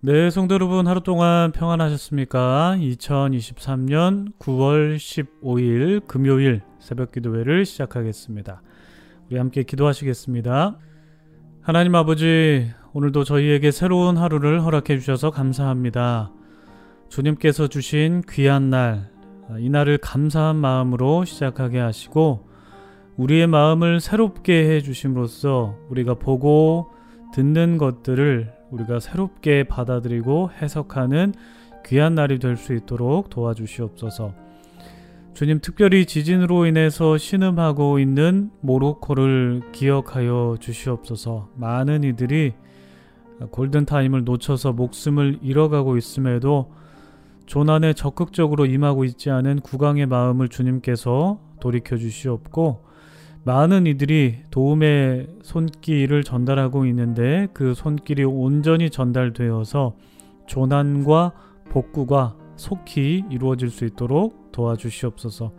네, 성도 여러분 하루 동안 평안하셨습니까? 2023년 9월 15일 금요일 새벽 기도회를 시작하겠습니다. 우리 함께 기도하시겠습니다. 하나님 아버지, 오늘도 저희에게 새로운 하루를 허락해 주셔서 감사합니다. 주님께서 주신 귀한 날, 이 날을 감사한 마음으로 시작하게 하시고 우리의 마음을 새롭게 해 주심으로써 우리가 보고 듣는 것들을 우리가 새롭게 받아들이고 해석하는 귀한 날이 될 수 있도록 도와주시옵소서. 주님 특별히 지진으로 인해서 신음하고 있는 모로코를 기억하여 주시옵소서. 많은 이들이 골든타임을 놓쳐서 목숨을 잃어가고 있음에도 조난에 적극적으로 임하고 있지 않은 국왕의 마음을 주님께서 돌이켜 주시옵고 많은 이들이 도움의 손길을 전달하고 있는데 그 손길이 온전히 전달되어서 조난과 복구가 속히 이루어질 수 있도록 도와주시옵소서.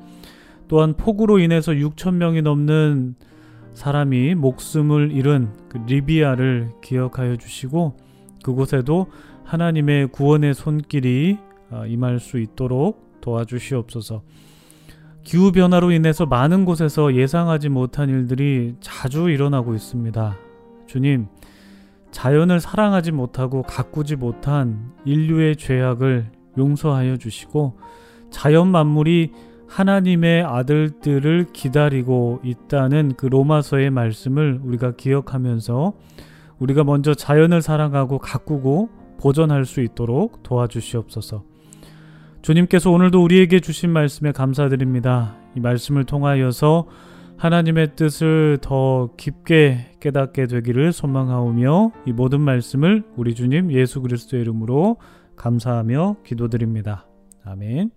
또한 폭우로 인해서 6천 명이 넘는 사람이 목숨을 잃은 그 리비아를 기억하여 주시고 그곳에도 하나님의 구원의 손길이 아, 임할 수 있도록 도와주시옵소서. 기후 변화로 인해서 많은 곳에서 예상하지 못한 일들이 자주 일어나고 있습니다. 주님, 자연을 사랑하지 못하고 가꾸지 못한 인류의 죄악을 용서하여 주시고 자연 만물이 하나님의 아들들을 기다리고 있다는 그 로마서의 말씀을 우리가 기억하면서 우리가 먼저 자연을 사랑하고 가꾸고 보존할 수 있도록 도와주시옵소서. 주님께서 오늘도 우리에게 주신 말씀에 감사드립니다. 이 말씀을 통하여서 하나님의 뜻을 더 깊게 깨닫게 되기를 소망하오며 이 모든 말씀을 우리 주님 예수 그리스도의 이름으로 감사하며 기도드립니다. 아멘.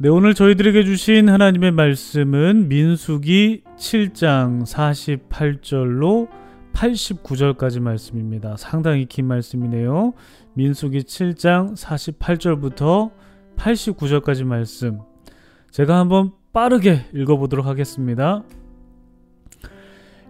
네, 오늘 저희들에게 주신 하나님의 말씀은 민수기 7장 48절로 89절까지 말씀입니다. 상당히 긴 말씀이네요. 민수기 7장 48절부터 89절까지 말씀. 제가 한번 빠르게 읽어보도록 하겠습니다.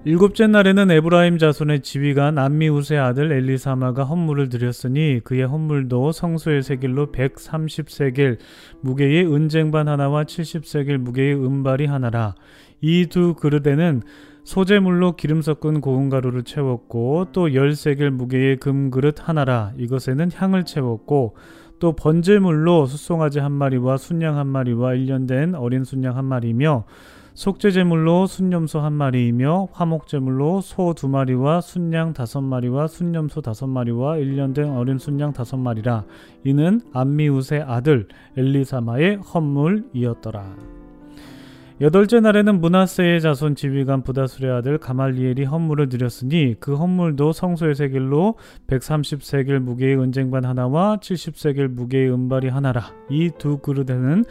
일곱째 날에는 에브라임 자손의 지휘관 남미우스의 아들 엘리사마가 헌물을 드렸으니 그의 헌물도 성소의 세길로 130세겔 무게의 은쟁반 하나와 70세겔 무게의 은발이 하나라. 이 두 그릇에는 소재물로 기름 섞은 고운 가루를 채웠고 또 열세겔 무게의 금 그릇 하나라 이것에는 향을 채웠고 또 번제물로 숫송아지 한 마리와 순양 한 마리와 1년 된 어린 순양 한 마리며 속죄제물로 순념소 한 마리이며 화목제물로 소 두 마리와 순양 다섯 마리와 순념소 다섯 마리와 1년 된 어린 순양 다섯 마리라 이는 암미우스의 아들 엘리사마의 헌물이었더라. 여덟째 날에는 문하세의 자손 지휘관 부다술의 아들 가말리엘이 헌물을 드렸으니 그 헌물도 성소의 세겔로 130세겔 무게의 은쟁반 하나와 70세겔 무게의 은발이 하나라. 이 두 그릇에는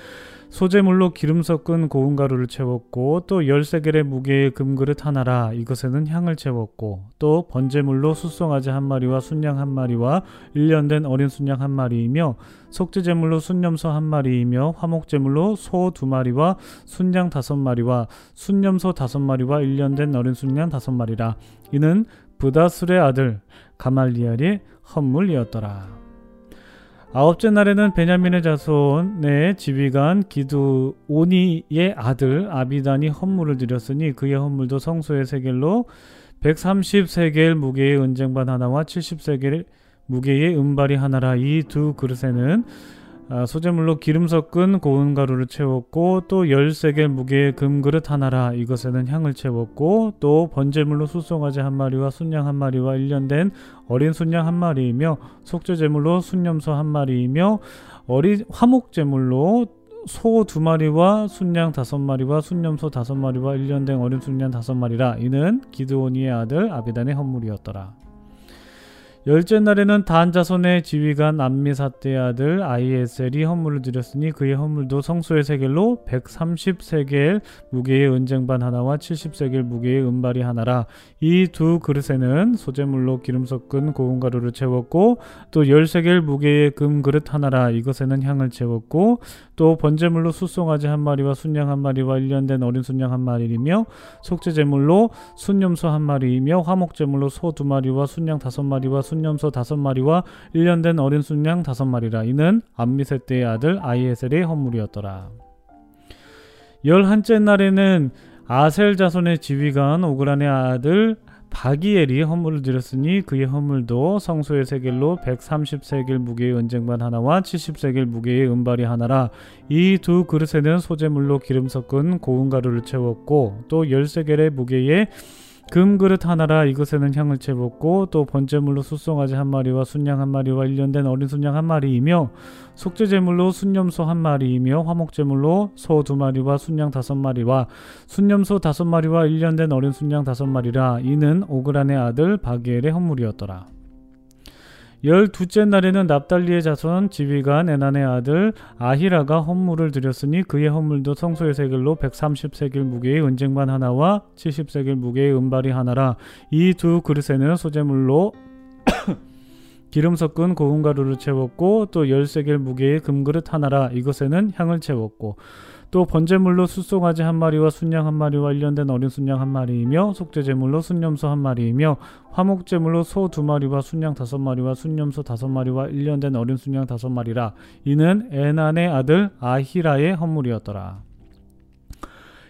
소재물로 기름 섞은 고운 가루를 채웠고 또 열세겔의 무게의 금그릇 하나라 이것에는 향을 채웠고 또 번제물로 숫송아지 한 마리와 순양 한 마리와 1년 된 어린 순양 한 마리이며 속죄제물로 순념소 한 마리이며 화목제물로 소 두 마리와 순양 다섯 마리와 순념소 다섯 마리와 1년 된 어린 순양 다섯 마리라 이는 부다술의 아들 가말리알의 헌물이었더라. 아홉째 날에는 베냐민의 자손의 지휘관 기두오니의 아들 아비단이 헌물을 드렸으니 그의 헌물도 성소의 세겔로 130세겔 무게의 은쟁반 하나와 70세겔 무게의 은발이 하나라. 이 두 그릇에는 아, 소재물로 기름 섞은 고운 가루를 채웠고 또 열세겔 무게의 금그릇 하나라 이것에는 향을 채웠고 또 번제물로 수송아지 한 마리와 순양 한 마리와 1년 된 어린 순양 한 마리이며 속죄제물로 순념소 한 마리이며 어린 화목제물로 소두 마리와 순양 다섯 마리와 순념소 다섯 마리와 1년 된 어린 순양 다섯 마리라. 이는 기드오니의 아들 아비단의 헌물이었더라 열째 날에는 단 자손의 지휘관 암미사떼의 아들 아이에셀이 헌물을 드렸으니 그의 헌물도 성소의 세겔로 130세겔 무게의 은쟁반 하나와 70세겔 무게의 은발이 하나라. 이 두 그릇에는 소재물로 기름 섞은 고운 가루를 채웠고 또 10세겔 무게의 금 그릇 하나라. 이것에는 향을 채웠고 또 번제물로 숫송아지 한 마리와 순양 한 마리와 1년 된 어린 순양 한 마리이며 속죄제물로 순념소 한 마리이며 화목제물로 소 두 마리와 순양 다섯 마리와 순 순념소 다섯 마리와 1년 된 어린 순양 다섯 마리라. 이는 암미세 때의 아들 아이에셀의 헌물이었더라. 열한째 날에는 아셀 자손의 지휘관 오그란의 아들 바기엘이 헌물을 드렸으니 그의 헌물도 성소의 세겔로 130세겔 무게의 은쟁반 하나와 70세겔 무게의 은발이 하나라. 이 두 그릇에는 소재물로 기름 섞은 고운 가루를 채웠고 또 10세겔의 무게의 금 그릇 하나라 이것에는 향을 채웠고 또 번제물로 숫송아지 한 마리와 순양 한 마리와 일년된 어린 순양 한 마리이며 속죄제물로 순념소 한 마리이며 화목제물로 소 두 마리와 순양 다섯 마리와 순념소 다섯 마리와 일년된 어린 순양 다섯 마리라 이는 오그란의 아들 바기엘의 헌물이었더라. 열두째 날에는 납달리의 자손 지휘관 에난의 아들 아히라가 헌물을 드렸으니 그의 헌물도 성소의 세겔로 130세겔 무게의 은쟁반 하나와 70세겔 무게의 은발이 하나라. 이 두 그릇에는 소재물로 기름 섞은 고운 가루를 채웠고 또 열세 겔 무게의 금그릇 하나라 이것에는 향을 채웠고 또 번제물로 숫송아지 한 마리와 순양 한 마리와 일년된 어린 순양 한 마리이며 속죄제물로 순념소 한 마리이며 화목제물로 소 두 마리와 순양 다섯 마리와 순념소 다섯 마리와 일년된 어린 순양 다섯 마리라 이는 에난의 아들 아히라의 헌물이었더라.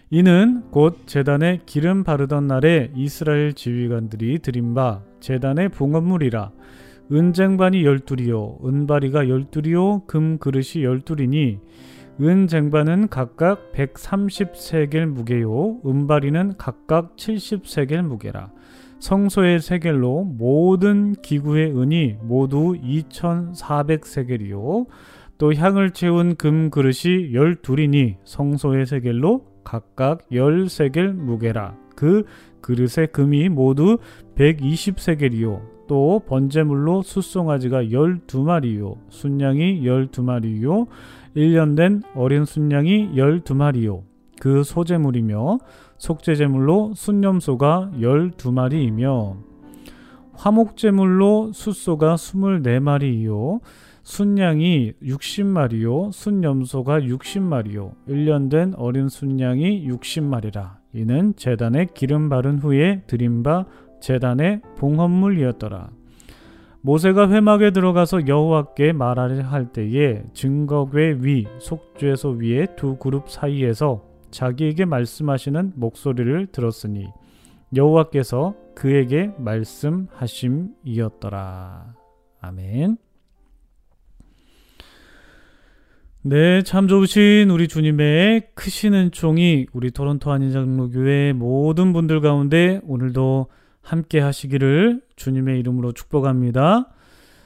이는 곧 제단에 기름 바르던 날에 이스라엘 지휘관들이 드린 바 제단의 봉헌물이라 은쟁반이 열둘이요 은바리가 열둘이요 금 그릇이 열둘이니 은 쟁반은 각각 130세겔 무게요 은바리는 각각 70세겔 무게라. 성소의 세겔로 모든 기구의 은이 모두 2400세겔이요. 또 향을 채운 금 그릇이 열둘이니 성소의 세겔로 각각 10세겔 무게라. 그 그릇의 금이 모두 120세겔이요 또 번제물로 숫송아지가 12마리요 순양이 12마리요 1년 된 어린 순양이 12마리요. 그 소재물이며 속죄제물로 순념소가 12마리이며 화목제물로 숫소가 24마리이요. 순양이 60마리요. 순념소가 60마리요. 1년 된 어린 순양이 60마리라. 이는 재단에 기름 바른 후에 드린 바 재단의 봉헌물이었더라. 모세가 회막에 들어가서 여호와께 말하려 할 때에 증거궤 위 속죄소 위에 두 그룹 사이에서 자기에게 말씀하시는 목소리를 들었으니 여호와께서 그에게 말씀하심이었더라. 아멘. 네, 참 좋으신 우리 주님의 크신 은총이 우리 토론토 한인장로교회 모든 분들 가운데 오늘도 함께 하시기를 주님의 이름으로 축복합니다.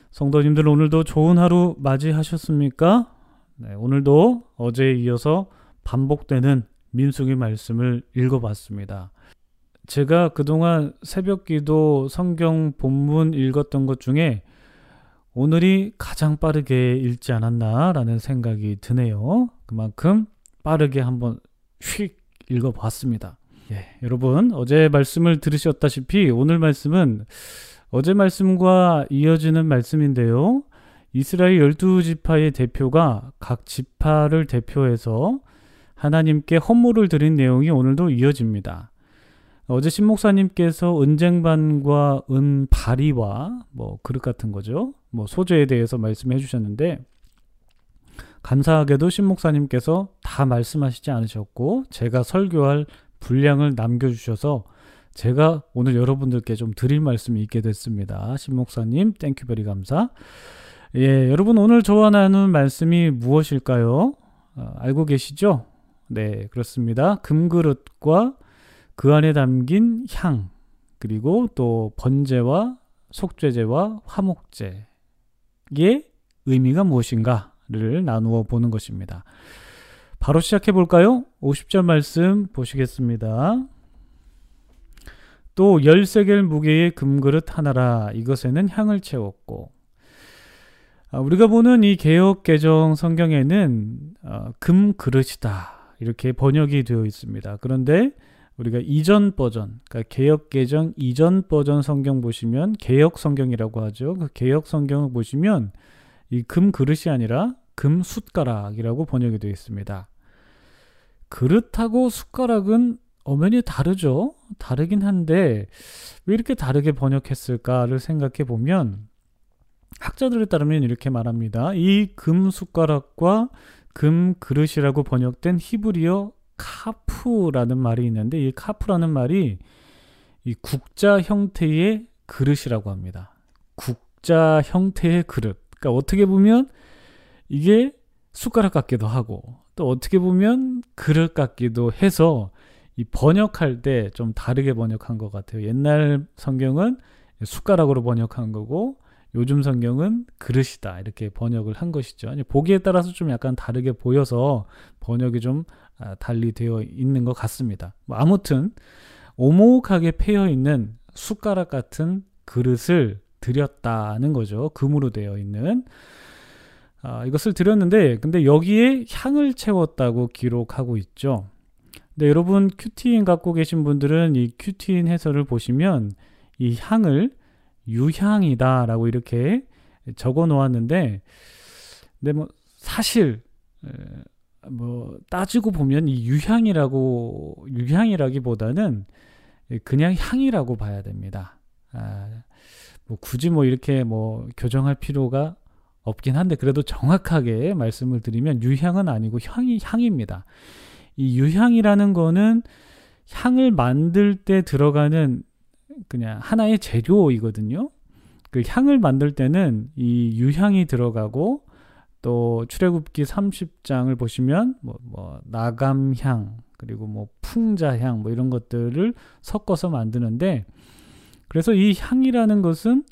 성도님들 오늘도 좋은 하루 맞이하셨습니까? 네, 오늘도 어제에 이어서 반복되는 민숙의 말씀을 읽어봤습니다. 제가 그동안 새벽 기도 성경 본문 읽었던 것 중에 오늘이 가장 빠르게 읽지 않았나라는 생각이 드네요. 그만큼 빠르게 한번 휙 읽어봤습니다. 예, 여러분 어제 말씀을 들으셨다시피 오늘 말씀은 어제 말씀과 이어지는 말씀인데요. 이스라엘 열두 지파의 대표가 각 지파를 대표해서 하나님께 헌물을 드린 내용이 오늘도 이어집니다. 어제 신 목사님께서 은쟁반과 은바리와 뭐 그릇 같은 거죠. 뭐 소재에 대해서 말씀해 주셨는데 감사하게도 신 목사님께서 다 말씀하시지 않으셨고 제가 설교할 분량을 남겨주셔서 제가 오늘 여러분들께 좀 드릴 말씀이 있게 됐습니다. 신 목사님, thank you very 감사. 예, 여러분 오늘 저와 나눈 말씀이 무엇일까요? 어, 알고 계시죠? 네, 그렇습니다. 금그릇과 그 안에 담긴 향, 그리고 또 번제와 속죄제와 화목제의 의미가 무엇인가를 나누어 보는 것입니다. 바로 시작해 볼까요? 50절 말씀 보시겠습니다. 또 열세겔 무게의 금그릇 하나라 이것에는 향을 채웠고 아, 우리가 보는 이 개혁 개정 성경에는 어, 금그릇이다 이렇게 번역이 되어 있습니다. 그런데 우리가 이전 버전, 그러니까 개혁 개정 이전 버전 성경 보시면 개혁 성경이라고 하죠. 그 개혁 성경을 보시면 이 금 그릇이 아니라 금 숟가락이라고 번역이 되어 있습니다. 그릇하고 숟가락은 엄연히 다르죠. 다르긴 한데 왜 이렇게 다르게 번역했을까를 생각해 보면 학자들에 따르면 이렇게 말합니다. 이 금 숟가락과 금 그릇이라고 번역된 히브리어 카프라는 말이 있는데 이 카프라는 말이 이 국자 형태의 그릇이라고 합니다. 국자 형태의 그릇. 그러니까 어떻게 보면 이게 숟가락 같기도 하고 또 어떻게 보면 그릇 같기도 해서 이 번역할 때 좀 다르게 번역한 것 같아요. 옛날 성경은 숟가락으로 번역한 거고 요즘 성경은 그릇이다 이렇게 번역을 한 것이죠. 보기에 따라서 좀 약간 다르게 보여서 번역이 좀 아, 달리 되어 있는 것 같습니다. 뭐 아무튼 오목하게 패여 있는 숟가락 같은 그릇을 드렸다는 거죠. 금으로 되어 있는 아, 이것을 드렸는데 근데 여기에 향을 채웠다고 기록하고 있죠. 근데 여러분 큐티인 갖고 계신 분들은 이 큐티인 해설을 보시면 이 향을 유향이다라고 이렇게 적어 놓았는데 근데 뭐 사실 뭐 따지고 보면 이 유향이라고 유향이라기보다는 그냥 향이라고 봐야 됩니다. 아, 뭐 굳이 뭐 이렇게 뭐 교정할 필요가 없긴 한데 그래도 정확하게 말씀을 드리면 유향은 아니고 향이 향입니다. 이 유향이라는 거는 향을 만들 때 들어가는 그냥 하나의 재료이거든요. 그 향을 만들 때는 이 유향이 들어가고 또 출애굽기 30장을 보시면 뭐, 뭐 나감향 그리고 뭐 풍자향 뭐 이런 것들을 섞어서 만드는데 그래서 이 향이라는 것은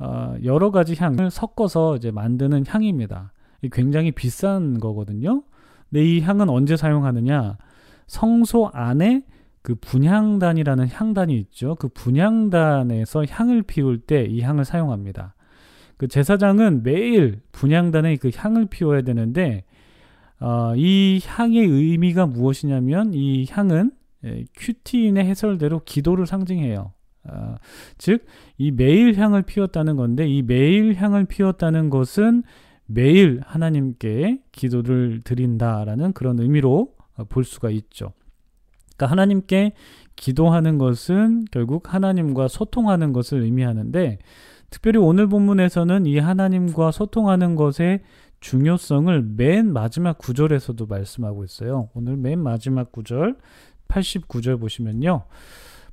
어, 여러 가지 향을 섞어서 이제 만드는 향입니다. 굉장히 비싼 거거든요. 근데 이 향은 언제 사용하느냐? 성소 안에 그 분향단이라는 향단이 있죠. 그 분향단에서 향을 피울 때 이 향을 사용합니다. 그 제사장은 매일 분향단에 그 향을 피워야 되는데 어, 이 향의 의미가 무엇이냐면 이 향은 예, 큐티인의 해설대로 기도를 상징해요. 어, 즉, 이 매일 향을 피웠다는 건데, 이 매일 향을 피웠다는 것은 매일 하나님께 기도를 드린다라는 그런 의미로 어, 볼 수가 있죠. 그러니까 하나님께 기도하는 것은 결국 하나님과 소통하는 것을 의미하는데 특별히 오늘 본문에서는 이 하나님과 소통하는 것의 중요성을 맨 마지막 구절에서도 말씀하고 있어요. 오늘 맨 마지막 구절 89절 보시면요.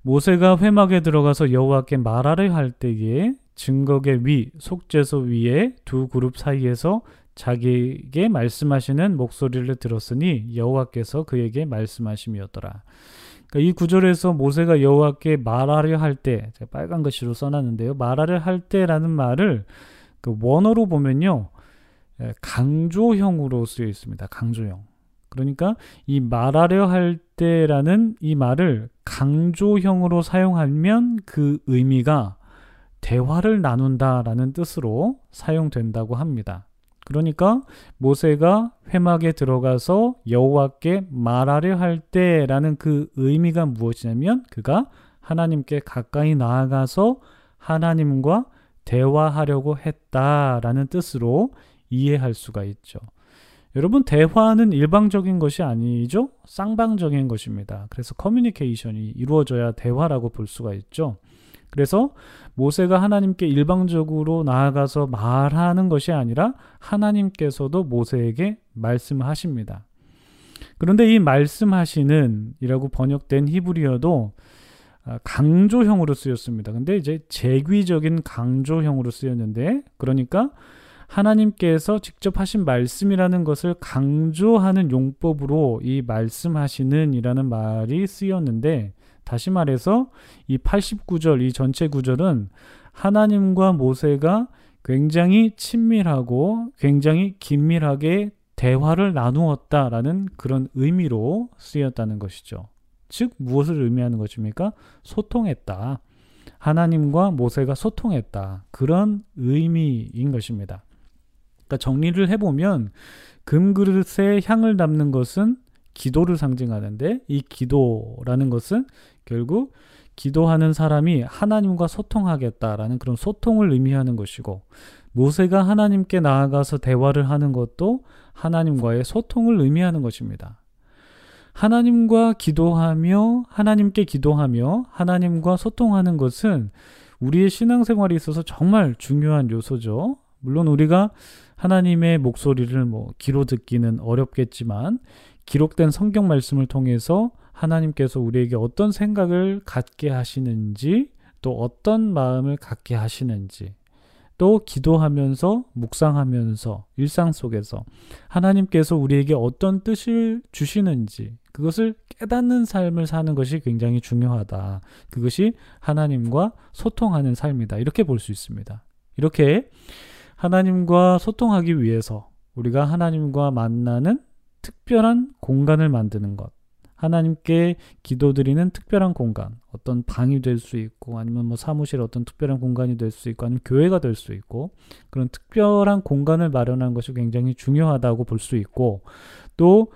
모세가 회막에 들어가서 여호와께 말하려 할 때에 증거계 위 속죄소 위에 두 그룹 사이에서 자기에게 말씀하시는 목소리를 들었으니 여호와께서 그에게 말씀하심이었더라. 그러니까 이 구절에서 모세가 여호와께 말하려 할 때, 제가 빨간 글씨로 써놨는데요. 말하려 할 때라는 말을 그 원어로 보면요, 예, 강조형으로 쓰여 있습니다. 강조형. 그러니까 이 말하려 할 때라는 이 말을 강조형으로 사용하면 그 의미가 대화를 나눈다라는 뜻으로 사용된다고 합니다. 그러니까 모세가 회막에 들어가서 여호와께 말하려 할 때라는 그 의미가 무엇이냐면 그가 하나님께 가까이 나아가서 하나님과 대화하려고 했다라는 뜻으로 이해할 수가 있죠. 여러분 대화는 일방적인 것이 아니죠. 쌍방적인 것입니다. 그래서 커뮤니케이션이 이루어져야 대화라고 볼 수가 있죠. 그래서 모세가 하나님께 일방적으로 나아가서 말하는 것이 아니라 하나님께서도 모세에게 말씀하십니다. 그런데 이 말씀하시는 이라고 번역된 히브리어도 아, 강조형으로 쓰였습니다. 근데 이제 재귀적인 강조형으로 쓰였는데 그러니까 하나님께서 직접 하신 말씀이라는 것을 강조하는 용법으로 이 말씀하시는 이라는 말이 쓰였는데 다시 말해서 이 89절, 이 전체 구절은 하나님과 모세가 굉장히 친밀하고 굉장히 긴밀하게 대화를 나누었다라는 그런 의미로 쓰였다는 것이죠. 즉, 무엇을 의미하는 것입니까? 소통했다. 하나님과 모세가 소통했다. 그런 의미인 것입니다. 그러니까 정리를 해보면 금그릇에 향을 담는 것은 기도를 상징하는데 이 기도라는 것은 결국 기도하는 사람이 하나님과 소통하겠다라는 그런 소통을 의미하는 것이고 모세가 하나님께 나아가서 대화를 하는 것도 하나님과의 소통을 의미하는 것입니다. 하나님과 기도하며 하나님께 기도하며 하나님과 소통하는 것은 우리의 신앙생활에 있어서 정말 중요한 요소죠. 물론 우리가 하나님의 목소리를 뭐 귀로 듣기는 어렵겠지만 기록된 성경 말씀을 통해서 하나님께서 우리에게 어떤 생각을 갖게 하시는지 또 어떤 마음을 갖게 하시는지 또 기도하면서 묵상하면서 일상 속에서 하나님께서 우리에게 어떤 뜻을 주시는지 그것을 깨닫는 삶을 사는 것이 굉장히 중요하다. 그것이 하나님과 소통하는 삶이다. 이렇게 볼 수 있습니다. 이렇게 하나님과 소통하기 위해서 우리가 하나님과 만나는 특별한 공간을 만드는 것. 하나님께 기도드리는 특별한 공간, 어떤 방이 될 수 있고, 아니면 뭐 사무실 어떤 특별한 공간이 될 수 있고, 아니면 교회가 될 수 있고, 그런 특별한 공간을 마련하는 것이 굉장히 중요하다고 볼 수 있고, 또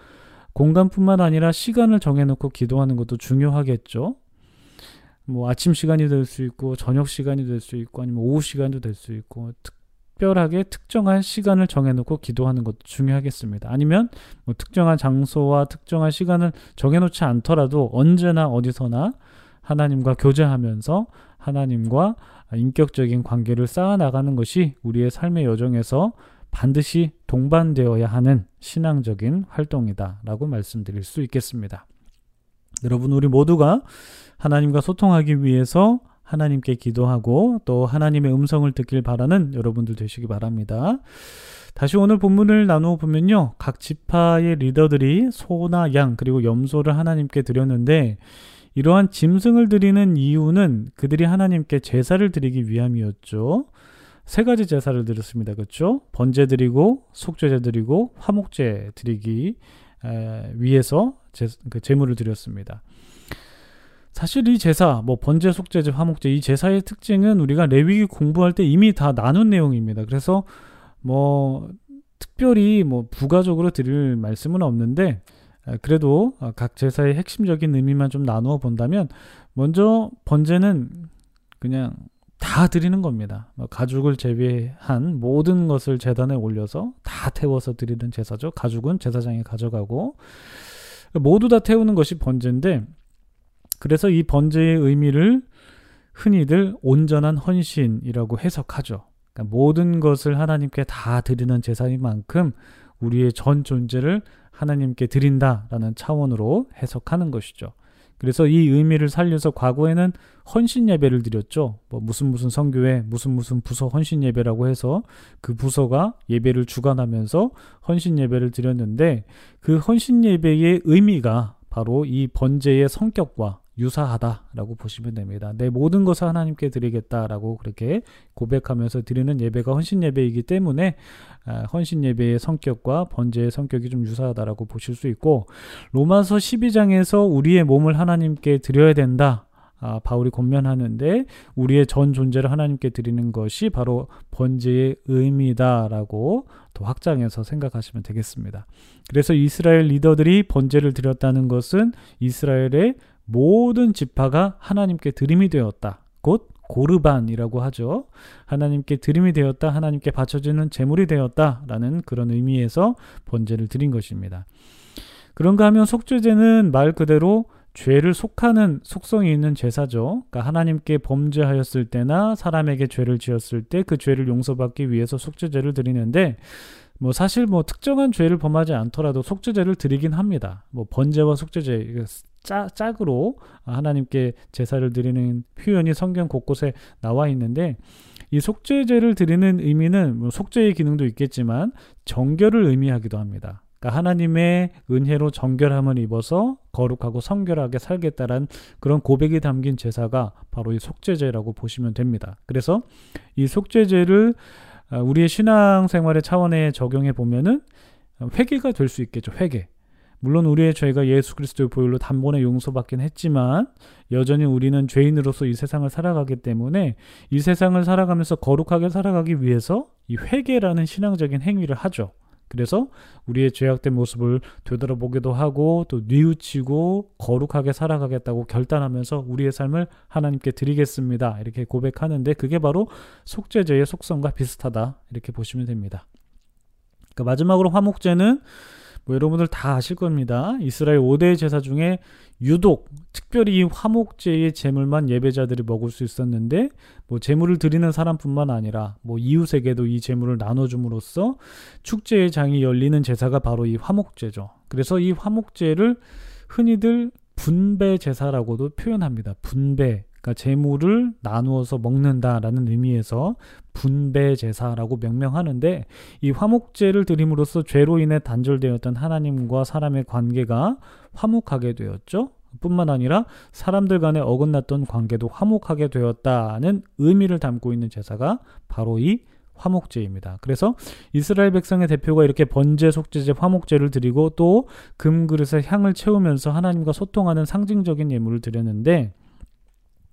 공간뿐만 아니라 시간을 정해놓고 기도하는 것도 중요하겠죠. 뭐 아침 시간이 될 수 있고, 저녁 시간이 될 수 있고, 아니면 오후 시간도 될 수 있고, 특 특별하게 특정한 시간을 정해놓고 기도하는 것도 중요하겠습니다. 아니면 뭐 특정한 장소와 특정한 시간을 정해놓지 않더라도 언제나 어디서나 하나님과 교제하면서 하나님과 인격적인 관계를 쌓아나가는 것이 우리의 삶의 여정에서 반드시 동반되어야 하는 신앙적인 활동이다라고 말씀드릴 수 있겠습니다. 여러분, 우리 모두가 하나님과 소통하기 위해서 하나님께 기도하고 또 하나님의 음성을 듣길 바라는 여러분들 되시기 바랍니다. 다시 오늘 본문을 나누어 보면요. 각 지파의 리더들이 소나 양 그리고 염소를 하나님께 드렸는데 이러한 짐승을 드리는 이유는 그들이 하나님께 제사를 드리기 위함이었죠. 세 가지 제사를 드렸습니다. 그렇죠? 번제 드리고 속죄제 드리고 화목제 드리기 위해서 제, 그 제물을 드렸습니다. 사실 이 제사, 뭐 번제, 속죄제, 화목제 이 제사의 특징은 우리가 레위기 공부할 때 이미 다 나눈 내용입니다. 그래서 뭐 특별히 뭐 부가적으로 드릴 말씀은 없는데 그래도 각 제사의 핵심적인 의미만 좀 나누어 본다면 먼저 번제는 그냥 다 드리는 겁니다. 뭐 가죽을 제외한 모든 것을 재단에 올려서 다 태워서 드리는 제사죠. 가죽은 제사장이 가져가고 모두 다 태우는 것이 번제인데 그래서 이 번제의 의미를 흔히들 온전한 헌신이라고 해석하죠. 그러니까 모든 것을 하나님께 다 드리는 제사인 만큼 우리의 전 존재를 하나님께 드린다라는 차원으로 해석하는 것이죠. 그래서 이 의미를 살려서 과거에는 헌신 예배를 드렸죠. 뭐 무슨 무슨 성교회 무슨 무슨 부서 헌신 예배라고 해서 그 부서가 예배를 주관하면서 헌신 예배를 드렸는데 그 헌신 예배의 의미가 바로 이 번제의 성격과 유사하다라고 보시면 됩니다. 내 모든 것을 하나님께 드리겠다라고 그렇게 고백하면서 드리는 예배가 헌신 예배이기 때문에 아, 헌신 예배의 성격과 번제의 성격이 좀 유사하다라고 보실 수 있고 로마서 12장에서 우리의 몸을 하나님께 드려야 된다. 아, 바울이 권면하는데 우리의 전 존재를 하나님께 드리는 것이 바로 번제의 의미다라고 또 확장해서 생각하시면 되겠습니다. 그래서 이스라엘 리더들이 번제를 드렸다는 것은 이스라엘의 모든 지파가 하나님께 드림이 되었다. 곧 고르반이라고 하죠. 하나님께 드림이 되었다. 하나님께 바쳐지는 제물이 되었다라는 그런 의미에서 번제를 드린 것입니다. 그런가 하면 속죄제는 말 그대로 죄를 속하는 속성이 있는 제사죠. 그러니까 하나님께 범죄하였을 때나 사람에게 죄를 지었을 때 그 죄를 용서받기 위해서 속죄제를 드리는데 뭐 사실 뭐 특정한 죄를 범하지 않더라도 속죄제를 드리긴 합니다. 뭐 번제와 속죄제 짜, 짝으로 하나님께 제사를 드리는 표현이 성경 곳곳에 나와 있는데 이 속죄제를 드리는 의미는 뭐 속죄의 기능도 있겠지만 정결을 의미하기도 합니다. 그러니까 하나님의 은혜로 정결함을 입어서 거룩하고 성결하게 살겠다란 그런 고백이 담긴 제사가 바로 이 속죄제라고 보시면 됩니다. 그래서 이 속죄제를 아, 우리의 신앙생활의 차원에 적용해 보면은 회개가 될 수 있겠죠. 회개. 물론 우리의 죄가 예수 그리스도의 보혈로 단번에 용서받긴 했지만 여전히 우리는 죄인으로서 이 세상을 살아가기 때문에 이 세상을 살아가면서 거룩하게 살아가기 위해서 이 회개라는 신앙적인 행위를 하죠. 그래서 우리의 죄악된 모습을 되돌아보기도 하고 또 뉘우치고 거룩하게 살아가겠다고 결단하면서 우리의 삶을 하나님께 드리겠습니다. 이렇게 고백하는데 그게 바로 속죄제의 속성과 비슷하다. 이렇게 보시면 됩니다. 그 마지막으로 화목제는 뭐 여러분들 다 아실 겁니다. 이스라엘 5대 제사 중에 유독 특별히 이 화목제의 제물만 예배자들이 먹을 수 있었는데 뭐 제물을 드리는 사람뿐만 아니라 뭐 이웃에게도 이 제물을 나눠줌으로써 축제의 장이 열리는 제사가 바로 이 화목제죠. 그래서 이 화목제를 흔히들 분배 제사라고도 표현합니다. 분배. 그러니까 재물을 나누어서 먹는다라는 의미에서 분배 제사라고 명명하는데 이 화목제를 드림으로써 죄로 인해 단절되었던 하나님과 사람의 관계가 화목하게 되었죠. 뿐만 아니라 사람들 간에 어긋났던 관계도 화목하게 되었다는 의미를 담고 있는 제사가 바로 이 화목제입니다. 그래서 이스라엘 백성의 대표가 이렇게 번제, 속죄제, 화목제를 드리고 또 금그릇에 향을 채우면서 하나님과 소통하는 상징적인 예물을 드렸는데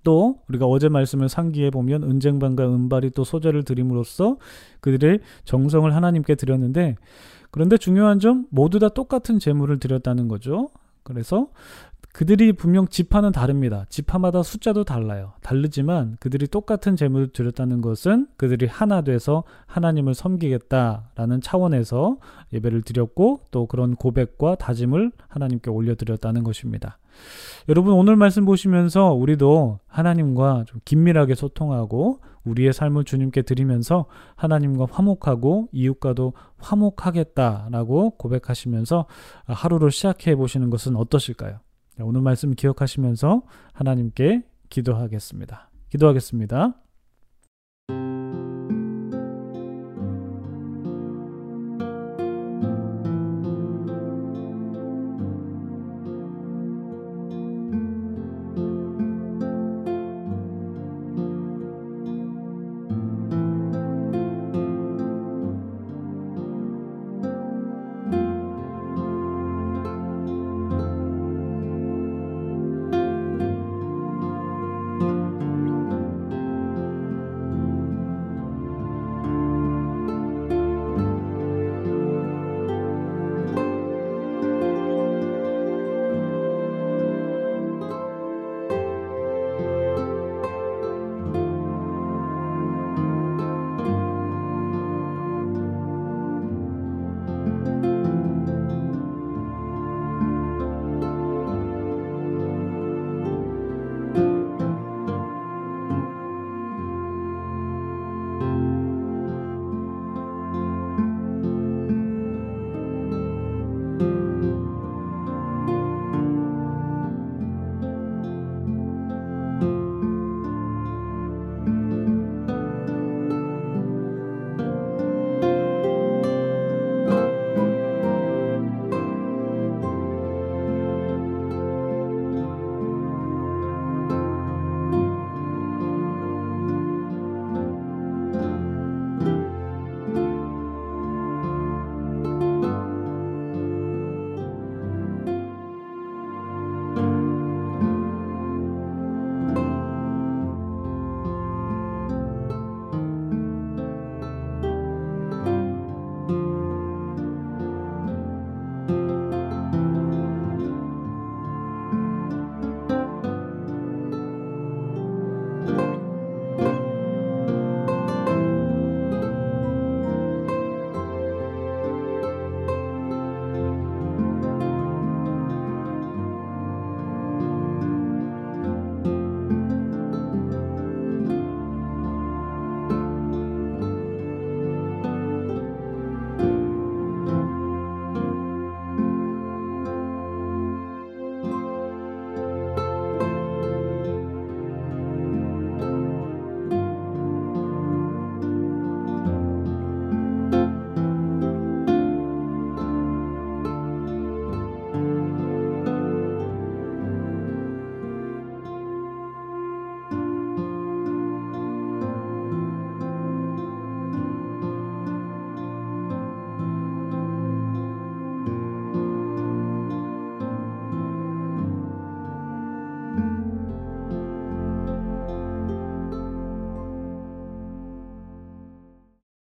또 우리가 어제 말씀을 상기해 보면 은쟁반과 은발이 또 소재를 드림으로써 그들의 정성을 하나님께 드렸는데 그런데 중요한 점 모두 다 똑같은 제물을 드렸다는 거죠. 그래서 그들이 분명 지파는 다릅니다. 지파마다 숫자도 달라요. 다르지만 그들이 똑같은 재물을 드렸다는 것은 그들이 하나 돼서 하나님을 섬기겠다라는 차원에서 예배를 드렸고 또 그런 고백과 다짐을 하나님께 올려드렸다는 것입니다. 여러분 오늘 말씀 보시면서 우리도 하나님과 좀 긴밀하게 소통하고 우리의 삶을 주님께 드리면서 하나님과 화목하고 이웃과도 화목하겠다라고 고백하시면서 하루를 시작해 보시는 것은 어떠실까요? 오늘 말씀 기억하시면서 하나님께 기도하겠습니다. 기도하겠습니다.